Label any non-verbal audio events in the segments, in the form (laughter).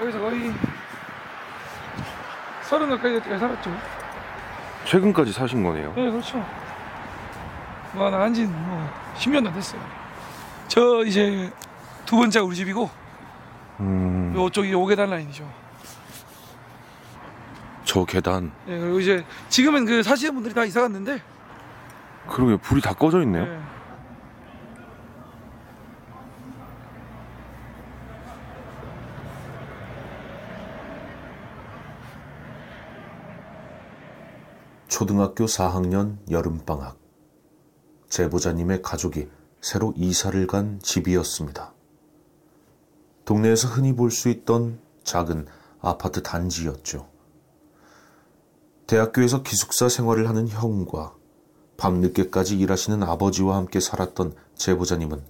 여기서 거의 서른 가까이 잘 살았죠. 최근까지 사신 거네요. 네, 그렇죠. 뭐, 나간 지는 뭐, 10년도 안 됐어요. 저 이제 두 번째가 우리 집이고, 음, 요쪽이 5계단 라인이죠. 저 계단. 네, 그리고 이제 지금은 그 사시는 분들이 다 이사 갔는데, 그러게 불이 다 꺼져 있네요. 네. 초등학교 4학년 여름방학. 제보자님의 가족이 새로 이사를 간 집이었습니다. 동네에서 흔히 볼 수 있던 작은 아파트 단지였죠. 대학교에서 기숙사 생활을 하는 형과 밤늦게까지 일하시는 아버지와 함께 살았던 제보자님은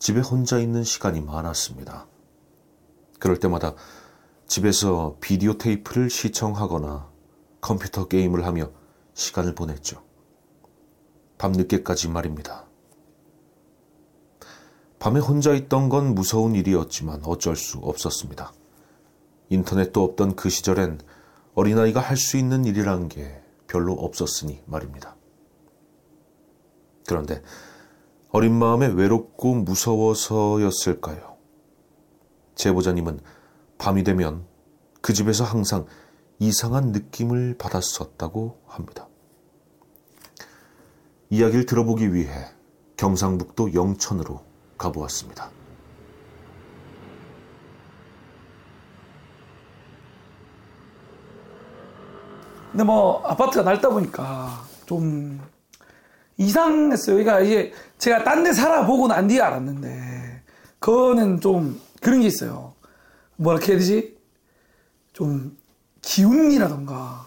집에 혼자 있는 시간이 많았습니다. 그럴 때마다 집에서 비디오 테이프를 시청하거나 컴퓨터 게임을 하며 시간을 보냈죠. 밤늦게까지 말입니다. 밤에 혼자 있던 건 무서운 일이었지만 어쩔 수 없었습니다. 인터넷도 없던 그 시절엔 어린아이가 할 수 있는 일이란 게 별로 없었으니 말입니다. 그런데 어린 마음에 외롭고 무서워서였을까요? 제보자님은 밤이 되면 그 집에서 항상 이상한 느낌을 받았었다고 합니다. 이야기를 들어보기 위해 경상북도 영천으로 가보았습니다. 근데 뭐, 아파트가 넓다 보니까 좀 이상했어요. 그러니까 이게 제가 딴 데 살아보고 난 뒤에 알았는데, 그거는 좀 그런 게 있어요. 뭐라 해야 되지? 좀 기운이라던가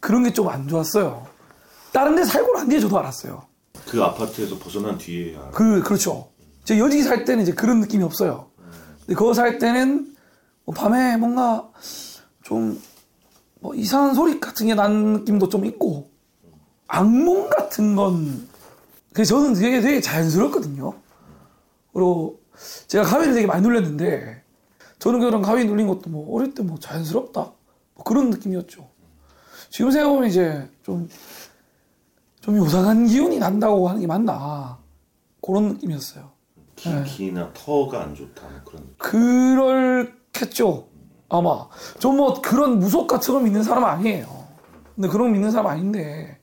그런 게 좀 안 좋았어요. 다른 데 살고 난 뒤에 저도 알았어요. 그 아파트에서 벗어난 뒤에 그, 그렇죠. 제가 여기 살 때는 이제 그런 느낌이 없어요. 근데 그거 살 때는 뭐 밤에 뭔가 좀 뭐 이상한 소리 같은 게 나는 느낌도 좀 있고, 악몽 같은 건, 그래서 저는 되게 되게 자연스럽거든요. 그리고 제가 가위를 되게 많이 눌렸는데, 저는 그런 가위 눌린 것도 뭐 어릴 때 뭐 자연스럽다. 뭐 그런 느낌이었죠. 지금 생각해보면 이제 좀, 좀 요상한 기운이 난다고 하는 게 맞나. 그런 느낌이었어요. 네. 기나 터가 안 좋다 뭐 그런 그럴겠죠. 아마. 좀 뭐 그런 무속 같은 거 믿는 사람 아니에요. 근데 그런 거 믿는 사람 아닌데,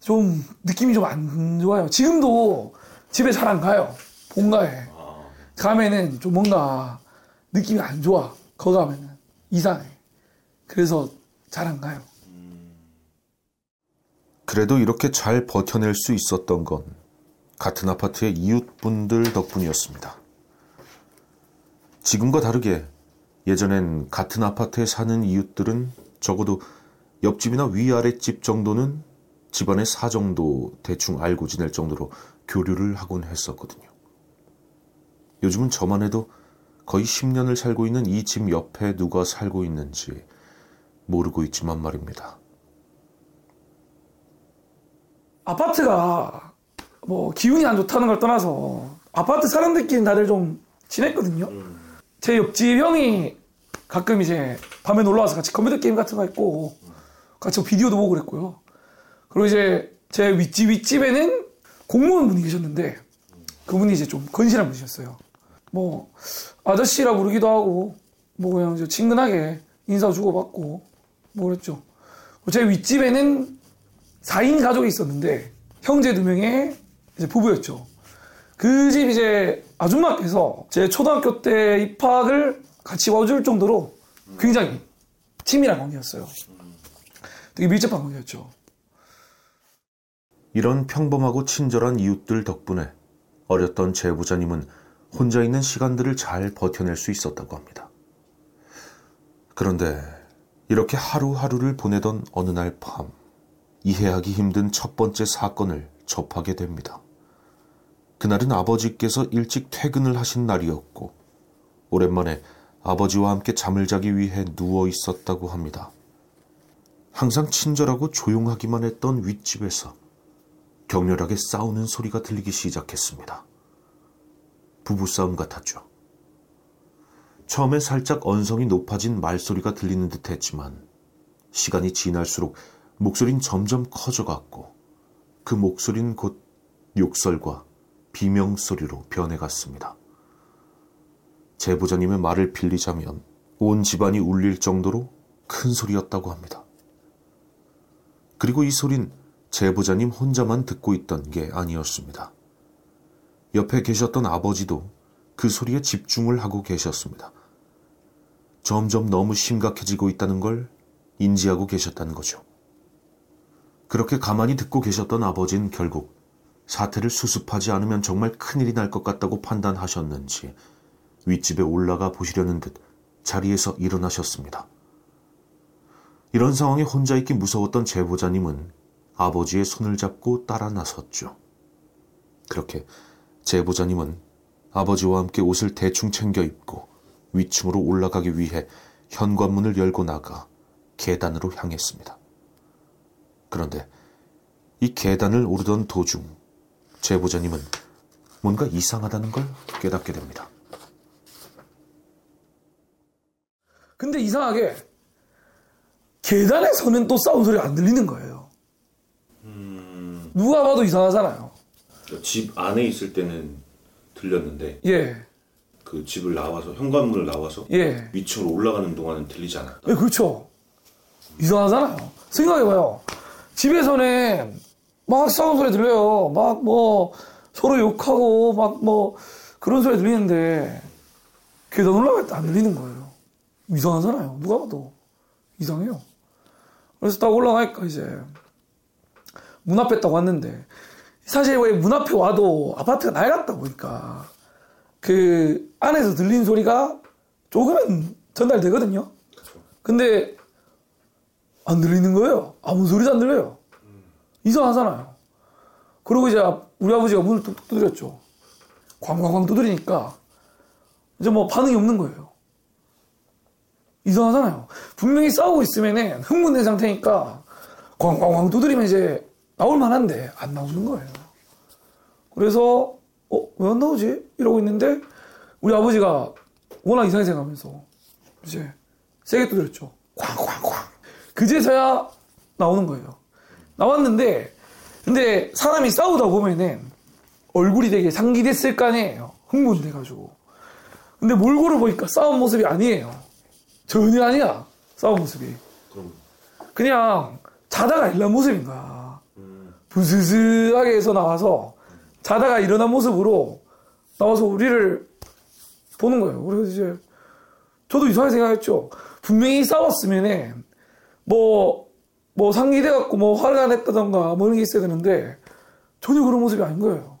좀 느낌이 좀 안 좋아요. 지금도 집에 잘 안 가요. 본가에. 가면은 좀 뭔가 느낌이 안 좋아. 거 가면은. 이상해. 그래서 잘 안 가요. 그래도 이렇게 잘 버텨낼 수 있었던 건 같은 아파트의 이웃분들 덕분이었습니다. 지금과 다르게 예전엔 같은 아파트에 사는 이웃들은 적어도 옆집이나 위아랫집 정도는 집안의 사정도 대충 알고 지낼 정도로 교류를 하곤 했었거든요. 요즘은 저만 해도 거의 10년을 살고 있는 이 집 옆에 누가 살고 있는지 모르고 있지만 말입니다. 아파트가 뭐 기운이 안 좋다는 걸 떠나서 아파트 사람들끼리 다들 좀 친했거든요. 제 옆집 형이 가끔 이제 밤에 놀러 와서 같이 컴퓨터 게임 같은 거 했고 같이 뭐 비디오도 보고 그랬고요. 그리고 이제 제 윗집 윗집에는 공무원 분이 계셨는데 그분이 이제 좀 건실한 분이셨어요. 뭐 아저씨라 부르기도 하고 뭐 그냥 친근하게 인사 주고받고 뭐 그랬죠. 제 윗집에는 4인 가족이 있었는데 형제 두 명의 이제 부부였죠. 그 집 이제 아줌마께서 제 초등학교 때 입학을 같이 와줄 정도로 굉장히 친밀한 관계였어요. 되게 밀접한 관계였죠. 이런 평범하고 친절한 이웃들 덕분에 어렸던 제보자님은 혼자 있는 시간들을 잘 버텨낼 수 있었다고 합니다. 그런데 이렇게 하루하루를 보내던 어느 날 밤, 이해하기 힘든 첫 번째 사건을 접하게 됩니다. 그날은 아버지께서 일찍 퇴근을 하신 날이었고, 오랜만에 아버지와 함께 잠을 자기 위해 누워 있었다고 합니다. 항상 친절하고 조용하기만 했던 윗집에서 격렬하게 싸우는 소리가 들리기 시작했습니다. 부부싸움 같았죠. 처음에 살짝 언성이 높아진 말소리가 들리는 듯 했지만 시간이 지날수록 목소린 점점 커져갔고 그 목소린 곧 욕설과 비명소리로 변해갔습니다. 제보자님의 말을 빌리자면 온 집안이 울릴 정도로 큰 소리였다고 합니다. 그리고 이 소린 제보자님 혼자만 듣고 있던 게 아니었습니다. 옆에 계셨던 아버지도 그 소리에 집중을 하고 계셨습니다. 점점 너무 심각해지고 있다는 걸 인지하고 계셨다는 거죠. 그렇게 가만히 듣고 계셨던 아버지는 결국 사태를 수습하지 않으면 정말 큰일이 날 것 같다고 판단하셨는지 윗집에 올라가 보시려는 듯 자리에서 일어나셨습니다. 이런 상황에 혼자 있기 무서웠던 제보자님은 아버지의 손을 잡고 따라 나섰죠. 그렇게 제보자님은 아버지와 함께 옷을 대충 챙겨 입고 위층으로 올라가기 위해 현관문을 열고 나가 계단으로 향했습니다. 그런데 이 계단을 오르던 도중 제보자님은 뭔가 이상하다는 걸 깨닫게 됩니다. 근데 이상하게 계단에서는 또 싸움 소리가 안 들리는 거예요. 누가 봐도 이상하잖아요. 집 안에 있을 때는 들렸는데 예, 그 집을 나와서 현관문을 나와서 예. 위층으로 올라가는 동안은 들리지 않았다. 예, 그렇죠. 이상하잖아요. 생각해봐요. 집에서는 막 싸움 소리 들려요. 막 뭐 서로 욕하고 막 뭐 그런 소리 들리는데 계단 올라갈 때안 들리는 거예요. 이상하잖아요. 누가 봐도 이상해요. 그래서 딱 올라가니까 이제 문 앞에 딱 왔는데 사실 왜 문 앞에 와도 아파트가 낡았다 보니까 그 안에서 들리는 소리가 조금은 전달되거든요. 근데 안 들리는 거예요. 아무 소리도 안 들려요. 이상하잖아요. 그리고 이제 우리 아버지가 문을 뚝뚝 두드렸죠. 광광광 두드리니까 이제 뭐 반응이 없는 거예요. 이상하잖아요. 분명히 싸우고 있으면은 흥분된 상태니까 광광광 두드리면 이제 나올 만한데 안 나오는 거예요. 그래서 어, 왜 안 나오지? 이러고 있는데 우리 아버지가 워낙 이상하게 생각하면서 이제 세게 두드렸죠. 쾅쾅쾅. 그제서야 나오는 거예요. 나왔는데 근데 사람이 싸우다 보면은 얼굴이 되게 상기됐을 거 아니에요. 흥분돼가지고. 근데 몰골을 보니까 싸운 모습이 아니에요. 전혀 아니야. 싸운 모습이. 그냥 자다가 일어난 모습인 거야. 부스스하게 해서 나와서 자다가 일어난 모습으로 나와서 우리를 보는 거예요. 그래서 이제 저도 이상하게 생각했죠. 분명히 싸웠으면은 뭐, 뭐 상기돼 갖고 뭐 화가 냈다던가 뭐 이런 게 있어야 되는데 전혀 그런 모습이 아닌 거예요.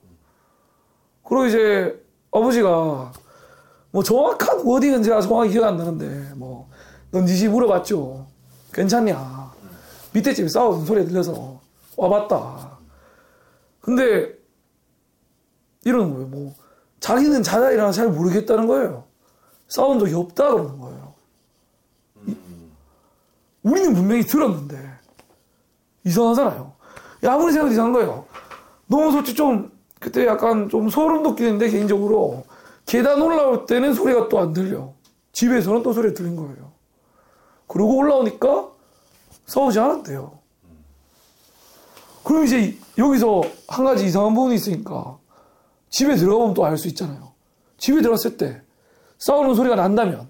그리고 이제 아버지가 뭐 정확한 워딩은 제가 정확히 기억 안 나는데 뭐 넌지시 물어봤죠. 괜찮냐. 밑에 집에 싸우는 소리 들려서 와봤다. 근데 이러는 거예요. 뭐 자기는 일어나 잘 모르겠다는 거예요. 싸운 적이 없다 그러는 거예요. 이- 우리는 분명히 들었는데 이상하잖아요. 야, 아무리 생각해도 이상한 거예요. 너무 솔직히 좀 그때 약간 좀 소름 돋기는데 개인적으로 계단 올라올 때는 소리가 또 안 들려. 집에서는 또 소리가 들린 거예요. 그러고 올라오니까 싸우지 않았대요. 그럼 이제 여기서 한 가지 이상한 부분이 있으니까 집에 들어가보면 또 알 수 있잖아요. 집에 들어갔을 때 싸우는 소리가 난다면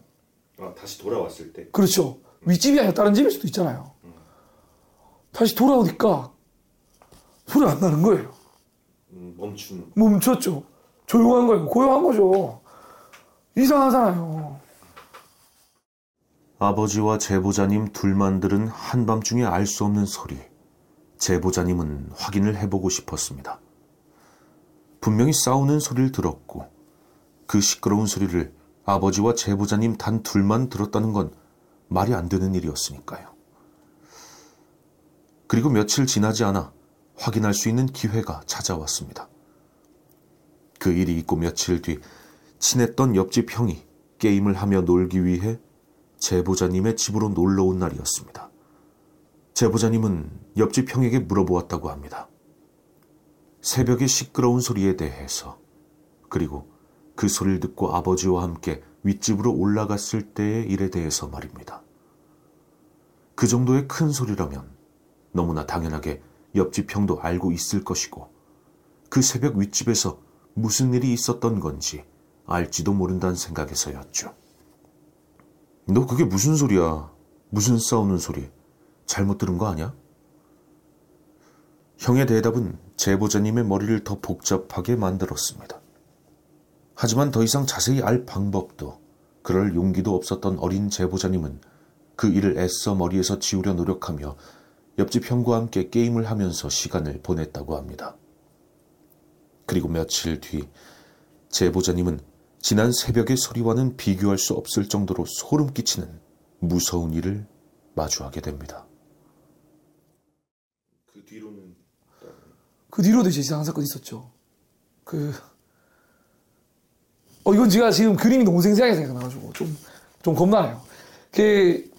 아, 다시 돌아왔을 때 그렇죠. 윗집이 아니라 다른 집일 수도 있잖아요. 다시 돌아오니까 소리가 안 나는 거예요. 음, 멈춘 멈췄죠. 조용한 거예요. 고요한 거죠. 이상하잖아요. 아버지와 제보자님 둘만 들은 한밤중에 알 수 없는 소리. 제보자님은 확인을 해보고 싶었습니다. 분명히 싸우는 소리를 들었고 그 시끄러운 소리를 아버지와 제보자님 단 둘만 들었다는 건 말이 안 되는 일이었으니까요. 그리고 며칠 지나지 않아 확인할 수 있는 기회가 찾아왔습니다. 그 일이 있고 며칠 뒤 친했던 옆집 형이 게임을 하며 놀기 위해 제보자님의 집으로 놀러 온 날이었습니다. 제보자님은 옆집 형에게 물어보았다고 합니다. 새벽의 시끄러운 소리에 대해서 그리고 그 소리를 듣고 아버지와 함께 윗집으로 올라갔을 때의 일에 대해서 말입니다. 그 정도의 큰 소리라면 너무나 당연하게 옆집 형도 알고 있을 것이고 그 새벽 윗집에서 무슨 일이 있었던 건지 알지도 모른다는 생각에서였죠. 너 그게 무슨 소리야? 무슨 싸우는 소리? 잘못 들은 거 아니야? 형의 대답은 제보자님의 머리를 더 복잡하게 만들었습니다. 하지만 더 이상 자세히 알 방법도 그럴 용기도 없었던 어린 제보자님은 그 일을 애써 머리에서 지우려 노력하며 옆집 형과 함께 게임을 하면서 시간을 보냈다고 합니다. 그리고 며칠 뒤 제보자님은 지난 새벽의 소리와는 비교할 수 없을 정도로 소름 끼치는 무서운 일을 마주하게 됩니다. 그 뒤로는 그 뒤로도 이제 이상한 사건이 있었죠. 그, 어, 이건 제가 지금 그림이 너무 생생하게 생각나가지고 좀, 좀 겁나네요. 그,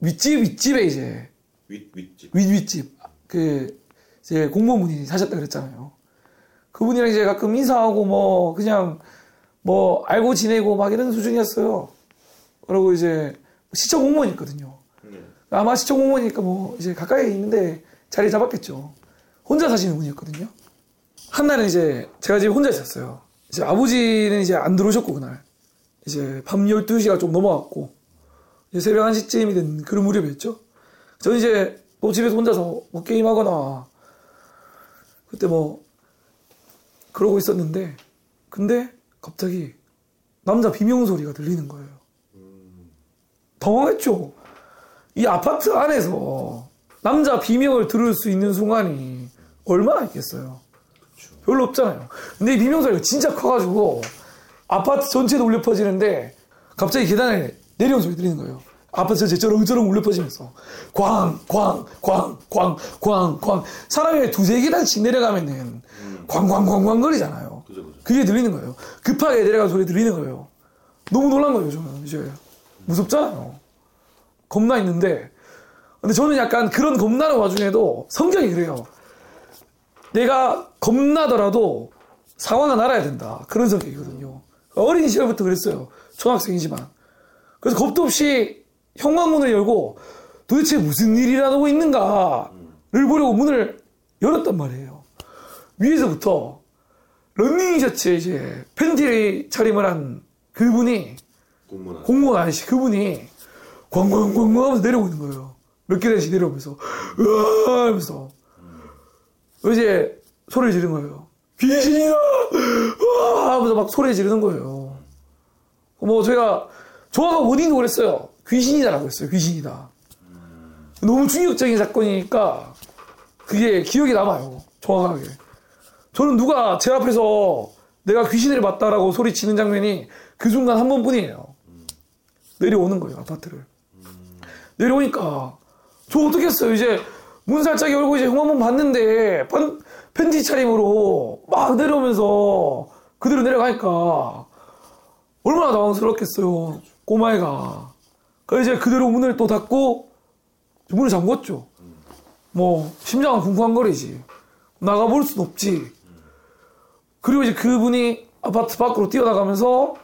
윗집, 윗집에 이제, 윗 윗집 윗, 윗집, 그, 이제 공무원분이 사셨다 그랬잖아요. 그분이랑 이제 가끔 인사하고 뭐, 그냥, 뭐, 알고 지내고 막 이런 수준이었어요. 그리고 이제, 시청 공무원이었거든요. 네. 아마 시청 공무원이니까 뭐, 이제 가까이 있는데 자리 잡았겠죠. 혼자 사시는 분이었거든요. 한날은 이제 제가 집에 혼자 있었어요. 이제 아버지는 이제 안 들어오셨고, 그날. 이제 밤 12시가 좀 넘어갔고, 이제 새벽 1시쯤이 된 그런 무렵이었죠. 저는 이제 뭐 집에서 혼자서 뭐 게임하거나, 그때 뭐, 그러고 있었는데, 근데 갑자기 남자 비명 소리가 들리는 거예요. 당황했죠. 이 아파트 안에서 남자 비명을 들을 수 있는 순간이 얼마나 있겠어요. 별로 없잖아요. 근데 소리가 진짜 커가지고 아파트 전체도 울려 퍼지는데 갑자기 계단에 내려온 소리 들리는 거예요. 아파트 전체 쩌렁쩌렁 울려 퍼지면서 광, 광, 광, 광, 광, 광. 사람이 두세 계단씩 내려가면은 광광광광 거리잖아요. 그게 들리는 거예요. 급하게 내려간 소리 들리는 거예요. 너무 놀란 거예요, 저는. 이제. 무섭잖아요. 겁나 있는데. 근데 저는 약간 그런 겁나는 와중에도 성격이 그래요. 내가 겁나더라도 상황은 알아야 된다. 그런 성격이거든요. 어린 시절부터 그랬어요. 초등학생이지만. 그래서 겁도 없이 현관문을 열고 도대체 무슨 일이라고 있는가를 보려고 문을 열었단 말이에요. 위에서부터 런닝 셔츠에 이제 팬티 차림을 한 그분이 공무원 공무원 아저씨 그분이 광광광광 하면서 내려오고 있는 거예요. 몇 계단씩 내려오면서 으아 하면서 이제 소리를 지르는 거예요. 귀신이다! 으아 하면서 막 소리 지르는 거예요. 뭐 제가 조화가 어딘지 그랬어요. 귀신이다라고 했어요. 귀신이다. 너무 충격적인 사건이니까 그게 기억에 남아요. 정확하게. 저는 누가 제 앞에서 내가 귀신을 봤다라고 소리치는 장면이 그 순간 한 번뿐이에요. 내려오는 거예요, 아파트를. 내려오니까, 저 어떻겠어요, 이제, 문 살짝 열고 이제 형 한 번 봤는데, pan, 팬티 차림으로 막 내려오면서 그대로 내려가니까, 얼마나 당황스럽겠어요, 꼬마애가. 그래서 이제 그대로 문을 또 닫고, 문을 잠궜죠. 뭐, 심장은 쿵쿵거리지. 나가볼 순 없지. 그리고 이제 그분이 아파트 밖으로 뛰어나가면서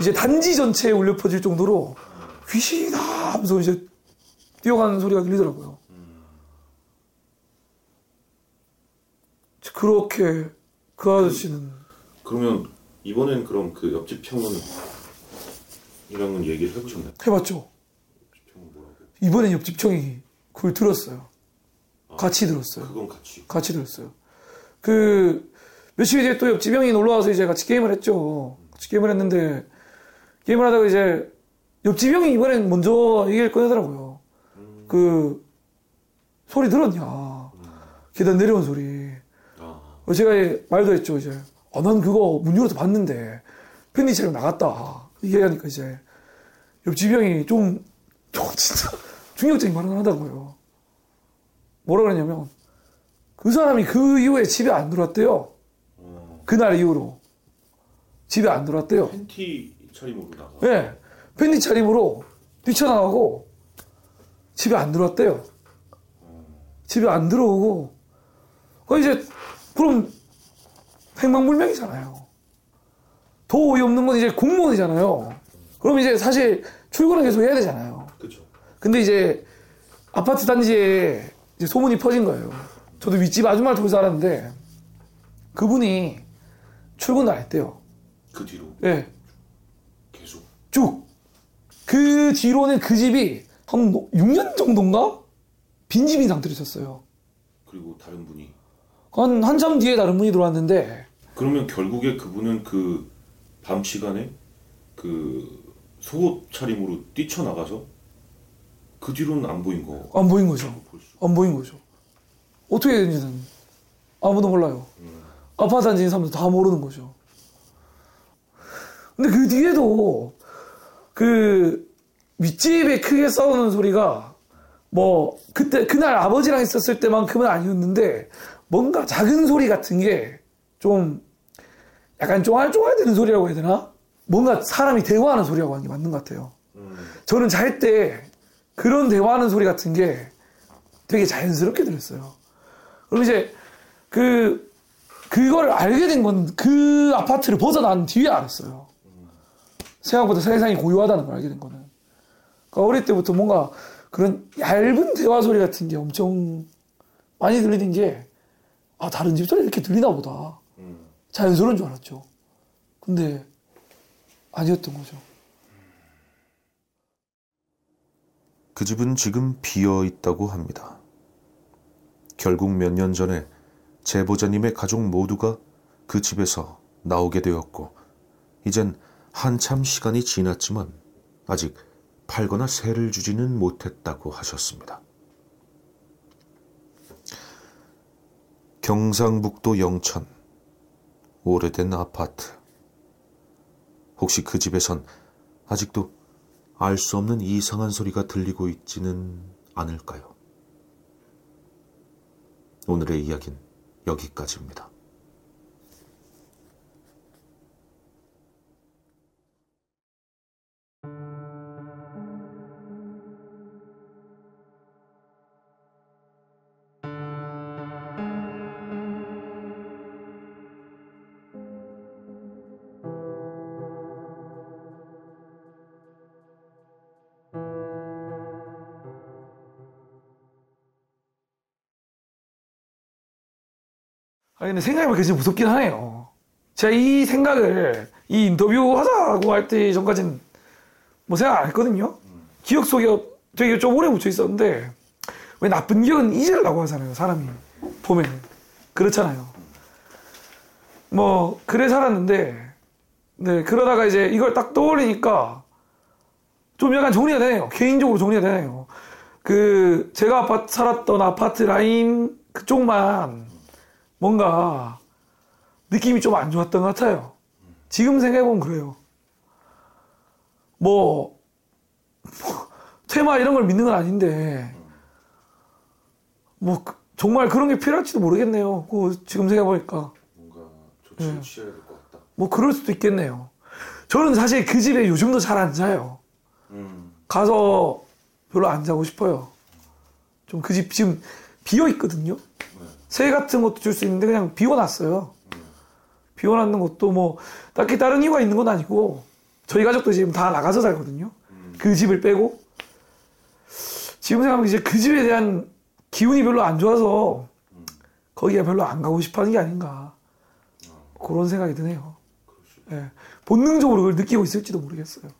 이제 단지 전체에 울려 퍼질 정도로 귀신이다 하면서 이제 뛰어가는 소리가 들리더라고요. 그렇게 그 아저씨는 그러면 이번엔 그럼 그 옆집 형은 이랑은 얘기를 해보셨나요? 해봤죠. 이번엔 옆집 형이 그걸 들었어요. 같이 들었어요. 그건 같이 같이 들었어요. 그 며칠 뒤에 또 옆집 형이 놀러 와서 이제 같이 게임을 했죠. 같이 게임을 했는데 게임을 하다가 이제 옆집 형이 이번엔 먼저 얘기를 꺼내더라고요. 그 소리 들었냐? 계단 내려온 소리. 제가 이 말도 했죠 이제. 아, 난 그거 문 열어서 봤는데 팬티처럼 나갔다. 얘기하니까 이제 옆집 형이 좀, 좀 진짜 (laughs) 충격적인 말을 하더라고요. 뭐라 그랬냐면 그 사람이 그 이후에 집에 안 들어왔대요. 그날 이후로 집에 안 들어왔대요. 팬티 차림으로 나가 예, 팬티 차림으로 뛰쳐나가고 집에 안 들어왔대요. 집에 안 들어오고 그 이제 그럼 행방불명이잖아요. 더 어이 없는 건 이제 공무원이잖아요. 그럼 이제 사실 출근을 계속 해야 되잖아요. 그렇죠. 근데 이제 아파트 단지에 이제 소문이 퍼진 거예요. 저도 윗집 아줌마를 통해서 알았는데 그분이 출근을 안 했대요. 그 뒤로 예, 계속 쭉. 그 뒤로는 그 집이 한 6년 정도인가? 빈집인 상태로 있었어요. 그리고 다른 분이 한, 한참 뒤에 다른 분이 들어왔는데, 그러면 결국에 그분은 그 밤 시간에 그 속옷 차림으로 뛰쳐나가서 그 뒤로는 안 보인 거. 안 보인 거죠. 안 보인 거죠. 어떻게 된지는 아무도 몰라요. 아파트 단지 있는 사람들 다 모르는 거죠. 근데 그 뒤에도 그 윗집에 크게 싸우는 소리가 뭐 그때 그날 아버지랑 있었을 때만큼은 아니었는데 뭔가 작은 소리 같은 게 좀 약간 쫑알쫑알대는 소리라고 해야 되나? 뭔가 사람이 대화하는 소리라고 하는 게 맞는 것 같아요. 저는 잘 때 그런 대화하는 소리 같은 게 되게 자연스럽게 들렸어요. 그럼 이제 그 그걸 알게 된 건 그 아파트를 벗어난 뒤에 알았어요. 생각보다 세상이 고요하다는 걸 알게 된 거는. 그러니까 어릴 때부터 뭔가 그런 얇은 대화 소리 같은 게 엄청 많이 들리는 게, 아, 다른 집 소리 이렇게 들리나 보다. 자연스러운 줄 알았죠. 근데 아니었던 거죠. 그 집은 지금 비어 있다고 합니다. 결국 몇 년 전에 제보자님의 가족 모두가 그 집에서 나오게 되었고, 이젠 한참 시간이 지났지만 아직 팔거나 세를 주지는 못했다고 하셨습니다. 경상북도 영천, 오래된 아파트. 혹시 그 집에선 아직도 알 수 없는 이상한 소리가 들리고 있지는 않을까요? 오늘의 이야기는 여기까지입니다. 아 근데 생각해보니까 진짜 무섭긴 하네요. 제가 이 생각을 이 인터뷰 하자고 할 때 전까지는 뭐 생각 안 했거든요. 기억 속에 되게 좀 오래 묻혀 있었는데 왜 나쁜 기억은 잊으려고 하잖아요. 사람이 보면 그렇잖아요. 뭐 그래 살았는데 네 그러다가 이제 이걸 딱 떠올리니까 좀 약간 정리가 되네요. 개인적으로 정리가 되네요. 그 제가 아파트 살았던 아파트 라인 그쪽만 뭔가 느낌이 좀 안 좋았던 것 같아요. 지금 생각해보면 그래요. 뭐, 뭐, 테마 이런 걸 믿는 건 아닌데, 뭐, 그- 정말 그런 게 필요할지도 모르겠네요. 그 지금 생각해보니까. 뭔가 조치를 네. 취해야 될 것 같다. 뭐, 그럴 수도 있겠네요. 저는 사실 그 집에 요즘도 잘 안 자요. 음. 가서 별로 안 자고 싶어요. 좀 그 집 지금 비어 있거든요. 새 같은 것도 줄 수 있는데 그냥 비워놨어요. 비워놨는 것도 뭐 딱히 다른 이유가 있는 건 아니고 저희 가족도 지금 다 나가서 살거든요. 그 집을 빼고 지금 생각하면 이제 그 집에 대한 기운이 별로 안 좋아서 거기에 별로 안 가고 싶어하는 게 아닌가 그런 생각이 드네요. 예. 본능적으로 그걸 느끼고 있을지도 모르겠어요.